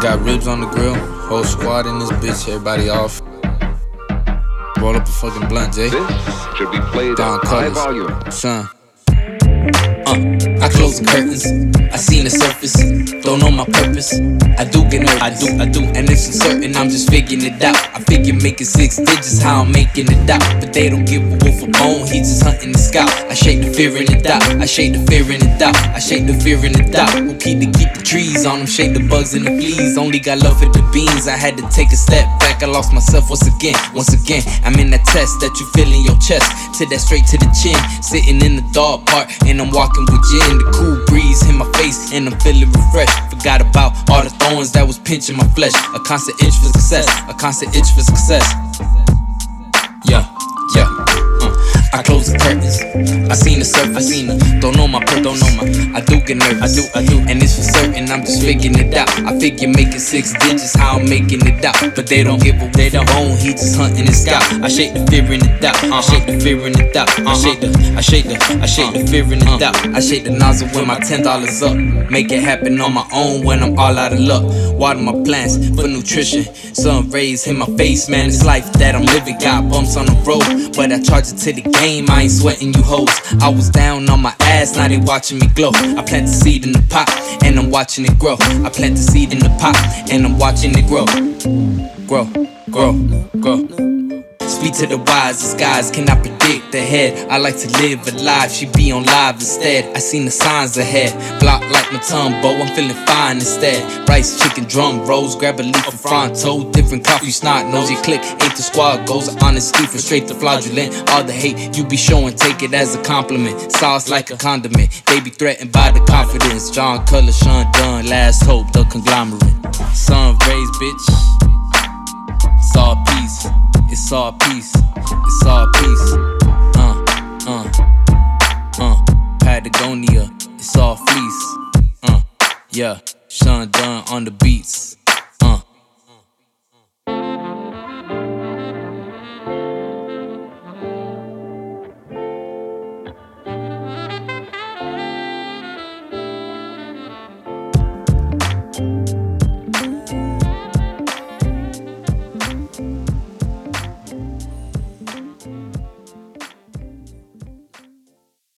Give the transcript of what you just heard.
Got ribs on the grill, whole squad in this bitch, everybody off. Roll up a fucking blunt, Jay. This should be played Don at high volume. Son. Uh, I close the curtains. I seen the surface. Don't know my purpose. I do get nervous. I do, I do, and it's uncertain. I'm just figuring it out. I figure making six digits, how I'm making it out. But they don't give a wolf a bone. He just hunting the scout. I shake the fear in the doubt. I shake the fear in the doubt. I shake the fear in the doubt. Who keep to keep the trees on them? Shake the bugs and the fleas. Only got love for the beans. I had to take a step back. I lost myself once again. Once again, I'm in that test that you feel in your chest. To that straight to the chin. Sitting in the dark part, and I'm walking with gin. The cool breeze hit my face, and I'm feeling refreshed. Forgot about all the thorns that was pinching my flesh. A constant itch for success. A constant itch for success. Yeah, yeah. I seen the surface. I seen the. Don't know my purpose. Don't know my. I do get nervous. I do. I do. And it's for certain. I'm just figuring it out. I figure making six digits. How I'm making it out. But they don't give a. They don't own. He just hunting his scout. I shake the fear in the doubt. I uh-huh. shake the fear in the doubt. I uh-huh. shake the. I shake the. I shake the fear in the uh-huh. doubt. I shake the nozzle when my ten dollars up. Make it happen on my own when I'm all out of luck. Water my plants for nutrition. Sun rays hit my face, man. It's life that I'm living. Got bumps on the road, but I charge it to the game. I ain't sweating you hoes. I was down on my ass, now they watching me glow. I plant the seed in the pot, and I'm watching it grow. I plant the seed in the pot, and I'm watching it grow. Grow, grow, grow. Speak to the wise, the skies cannot predict the head. I like to live a she be on live instead. I seen the signs ahead, block like my tumbo, I'm feeling fine instead. Rice, chicken, drum rolls, grab a leaf of Fronto. Different coffee, snot, nosy click, ain't the squad goes. Honesty from straight to fraudulent. All the hate you be showing, take it as a compliment. Sauce like a condiment, they be threatened by the confidence. John Color, Sean Dunn, last hope, the conglomerate. Sun rays, bitch. It's all peace. It's all peace. Uh, uh, uh. Patagonia. It's all fleece. Uh, yeah. Sean Dunn on the beats.